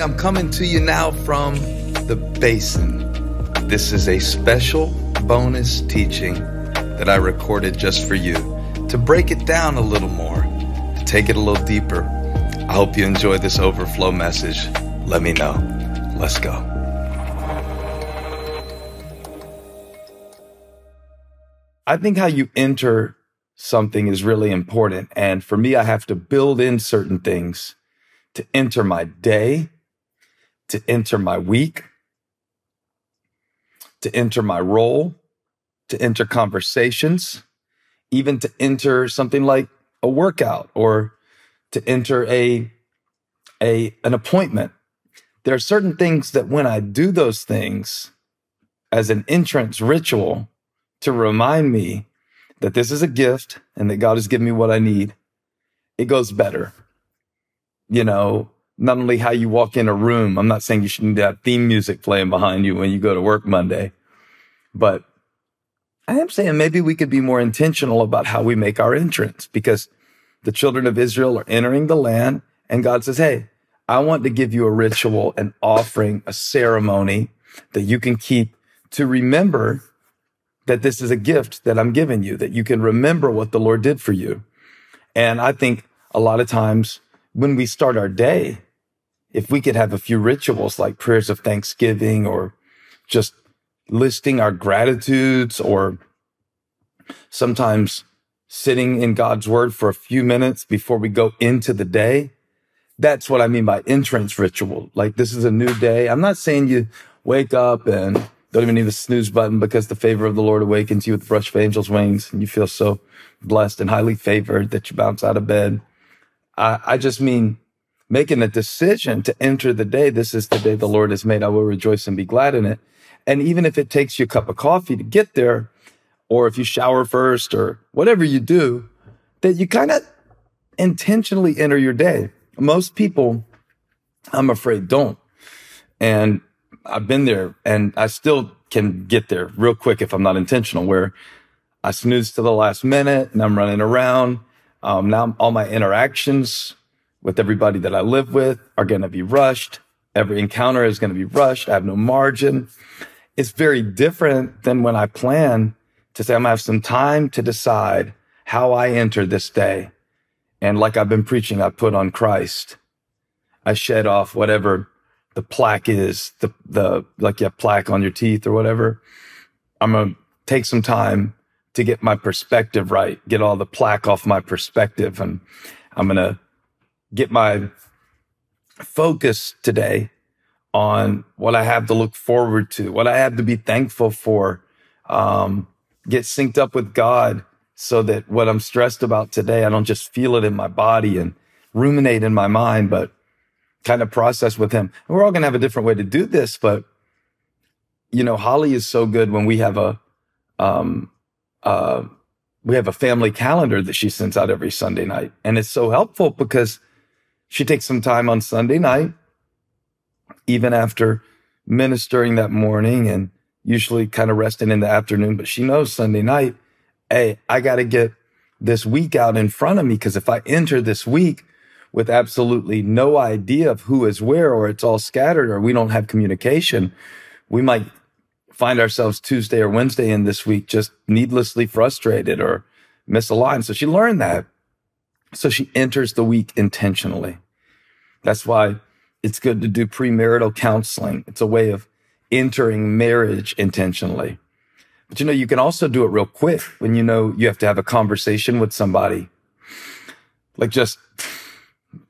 I'm coming to you now from the basin. This is a special bonus teaching that I recorded just for you to break it down a little more, to take it a little deeper. I hope you enjoy this overflow message. Let me know. Let's go. I think how you enter something is really important. And for me, I have to build in certain things to enter my day to enter my week, to enter my role, to enter conversations, even to enter something like a workout or to enter a, a an appointment. There are certain things that when I do those things as an entrance ritual to remind me that this is a gift and that God has given me what I need, it goes better. You know, not only how you walk in a room. I'm not saying you shouldn't have theme music playing behind you when you go to work Monday, but I am saying maybe we could be more intentional about how we make our entrance because the children of Israel are entering the land and God says, Hey, I want to give you a ritual, an offering, a ceremony that you can keep to remember that this is a gift that I'm giving you, that you can remember what the Lord did for you. And I think a lot of times when we start our day, if we could have a few rituals like prayers of thanksgiving or just listing our gratitudes or sometimes sitting in God's word for a few minutes before we go into the day. That's what I mean by entrance ritual. Like this is a new day. I'm not saying you wake up and don't even need the snooze button because the favor of the Lord awakens you with the brush of angels' wings and you feel so blessed and highly favored that you bounce out of bed. I, I just mean making a decision to enter the day. This is the day the Lord has made. I will rejoice and be glad in it. And even if it takes you a cup of coffee to get there, or if you shower first or whatever you do, that you kind of intentionally enter your day. Most people, I'm afraid, don't. And I've been there and I still can get there real quick if I'm not intentional, where I snooze to the last minute and I'm running around um, now all my interactions with everybody that I live with are going to be rushed. Every encounter is going to be rushed. I have no margin. It's very different than when I plan to say I'm going to have some time to decide how I enter this day. And like I've been preaching, I put on Christ. I shed off whatever the plaque is, the, the, like you have plaque on your teeth or whatever. I'm going to take some time to get my perspective right, get all the plaque off my perspective. And I'm going to get my focus today on what I have to look forward to, what I have to be thankful for, um, get synced up with God so that what I'm stressed about today, I don't just feel it in my body and ruminate in my mind, but kind of process with Him. And we're all going to have a different way to do this, but you know, Holly is so good when we have a, um, uh, we have a family calendar that she sends out every Sunday night. And it's so helpful because she takes some time on Sunday night, even after ministering that morning and usually kind of resting in the afternoon. But she knows Sunday night, hey, I got to get this week out in front of me because if I enter this week with absolutely no idea of who is where or it's all scattered or we don't have communication, we might find ourselves Tuesday or Wednesday in this week just needlessly frustrated or misaligned. So she learned that. So she enters the week intentionally. That's why it's good to do premarital counseling. It's a way of entering marriage intentionally. But you know, you can also do it real quick when you know you have to have a conversation with somebody. Like just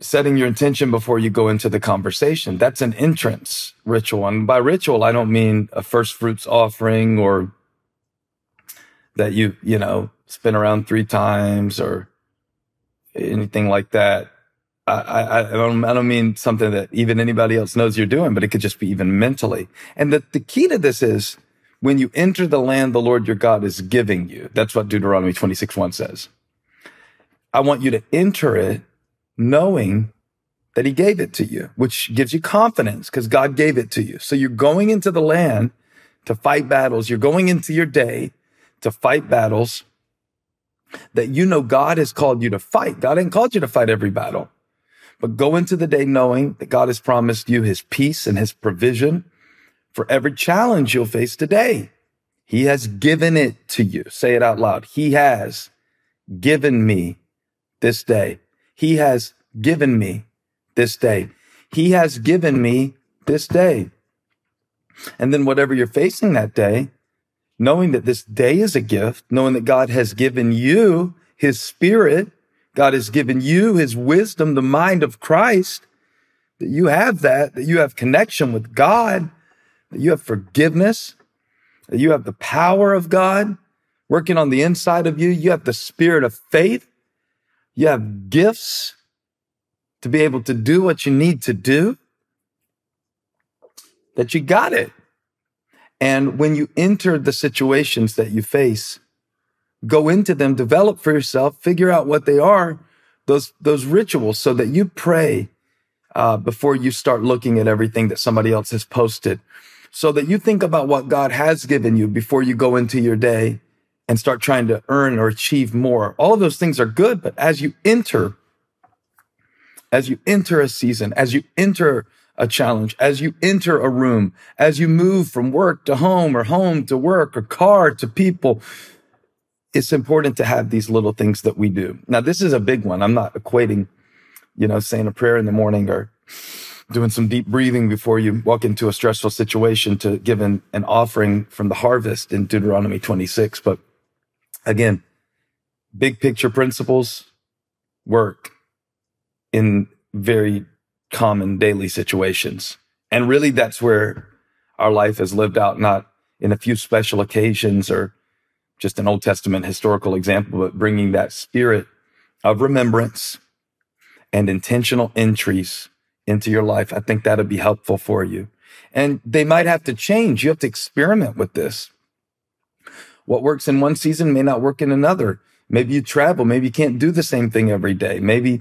setting your intention before you go into the conversation. That's an entrance ritual. And by ritual, I don't mean a first fruits offering or that you, you know, spin around three times or anything like that. I, I, I, don't, I don't mean something that even anybody else knows you're doing, but it could just be even mentally. And the, the key to this is when you enter the land the Lord your God is giving you. That's what Deuteronomy 26, 1 says. I want you to enter it knowing that he gave it to you, which gives you confidence because God gave it to you. So you're going into the land to fight battles. You're going into your day to fight battles that you know God has called you to fight. God ain't called you to fight every battle, But go into the day knowing that God has promised you his peace and his provision for every challenge you'll face today. He has given it to you. Say it out loud. He has given me this day. He has given me this day. He has given me this day. And then whatever you're facing that day, knowing that this day is a gift, knowing that God has given you his spirit, God has given you his wisdom, the mind of Christ, that you have that, that you have connection with God, that you have forgiveness, that you have the power of God working on the inside of you. You have the spirit of faith. You have gifts to be able to do what you need to do. That you got it. And when you enter the situations that you face, go into them, develop for yourself, figure out what they are, those, those rituals so that you pray uh, before you start looking at everything that somebody else has posted so that you think about what God has given you before you go into your day and start trying to earn or achieve more. All of those things are good, but as you enter, as you enter a season, as you enter a challenge, as you enter a room, as you move from work to home or home to work or car to people, it's important to have these little things that we do. Now, this is a big one. I'm not equating, you know, saying a prayer in the morning or doing some deep breathing before you walk into a stressful situation to give an, an offering from the harvest in Deuteronomy 26. But again, big picture principles work in very common daily situations. And really, that's where our life is lived out, not in a few special occasions or just an Old Testament historical example, but bringing that spirit of remembrance and intentional entries into your life. I think that'd be helpful for you. And they might have to change. You have to experiment with this. What works in one season may not work in another. Maybe you travel. Maybe you can't do the same thing every day. Maybe,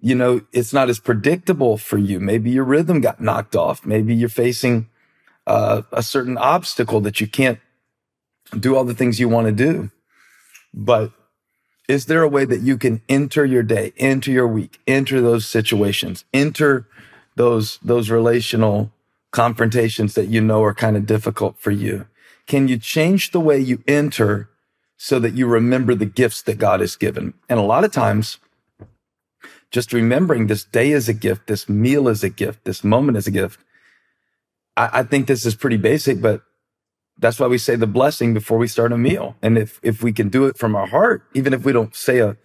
you know, it's not as predictable for you. Maybe your rhythm got knocked off. Maybe you're facing uh, a certain obstacle that you can't do all the things you want to do. But is there a way that you can enter your day, enter your week, enter those situations, enter those, those relational confrontations that you know are kind of difficult for you? Can you change the way you enter so that you remember the gifts that God has given? And a lot of times, just remembering this day is a gift, this meal is a gift, this moment is a gift. I, I think this is pretty basic, but that's why we say the blessing before we start a meal. And if, if we can do it from our heart, even if we don't say a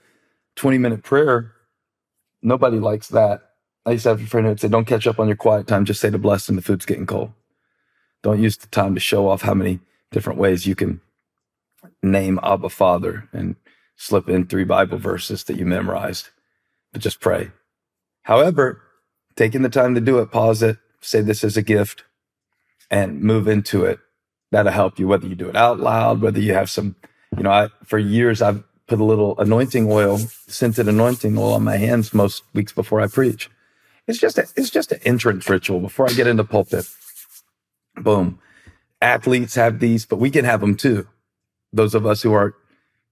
20 minute prayer, nobody likes that. I used to have a friend who'd say, don't catch up on your quiet time. Just say the blessing. The food's getting cold. Don't use the time to show off how many different ways you can name Abba Father and slip in three Bible verses that you memorized, but just pray. However, taking the time to do it, pause it, say this is a gift and move into it that'll help you, whether you do it out loud, whether you have some, you know, I, for years, I've put a little anointing oil, scented anointing oil on my hands most weeks before I preach. It's just a, it's just an entrance ritual before I get into the pulpit. Boom. Athletes have these, but we can have them too. Those of us who are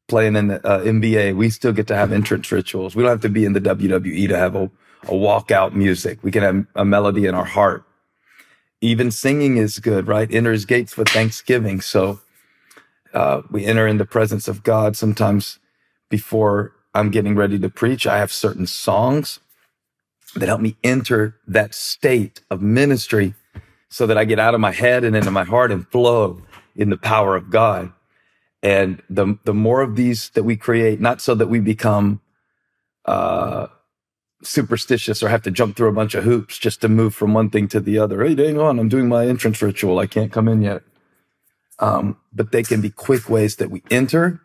playing in the uh, NBA, we still get to have entrance rituals. We don't have to be in the WWE to have a, a walkout music. We can have a melody in our heart even singing is good, right? Enter his gates with thanksgiving. So uh, we enter in the presence of God sometimes before I'm getting ready to preach. I have certain songs that help me enter that state of ministry so that I get out of my head and into my heart and flow in the power of God. And the, the more of these that we create, not so that we become, uh, superstitious or have to jump through a bunch of hoops just to move from one thing to the other. Hey, hang on, I'm doing my entrance ritual. I can't come in yet. Um, but they can be quick ways that we enter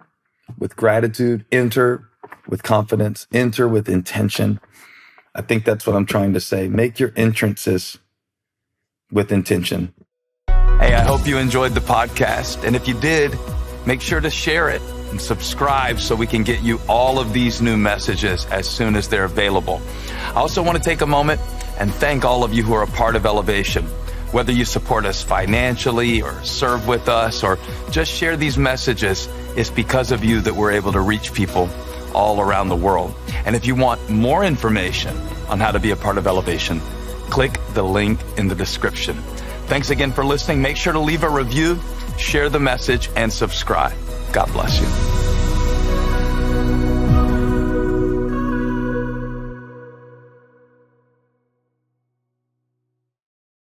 with gratitude, enter with confidence, enter with intention. I think that's what I'm trying to say. Make your entrances with intention. Hey, I hope you enjoyed the podcast. And if you did, make sure to share it and subscribe so we can get you all of these new messages as soon as they're available. I also want to take a moment and thank all of you who are a part of Elevation. Whether you support us financially or serve with us or just share these messages, it's because of you that we're able to reach people all around the world. And if you want more information on how to be a part of Elevation, click the link in the description. Thanks again for listening. Make sure to leave a review, share the message, and subscribe. God bless you.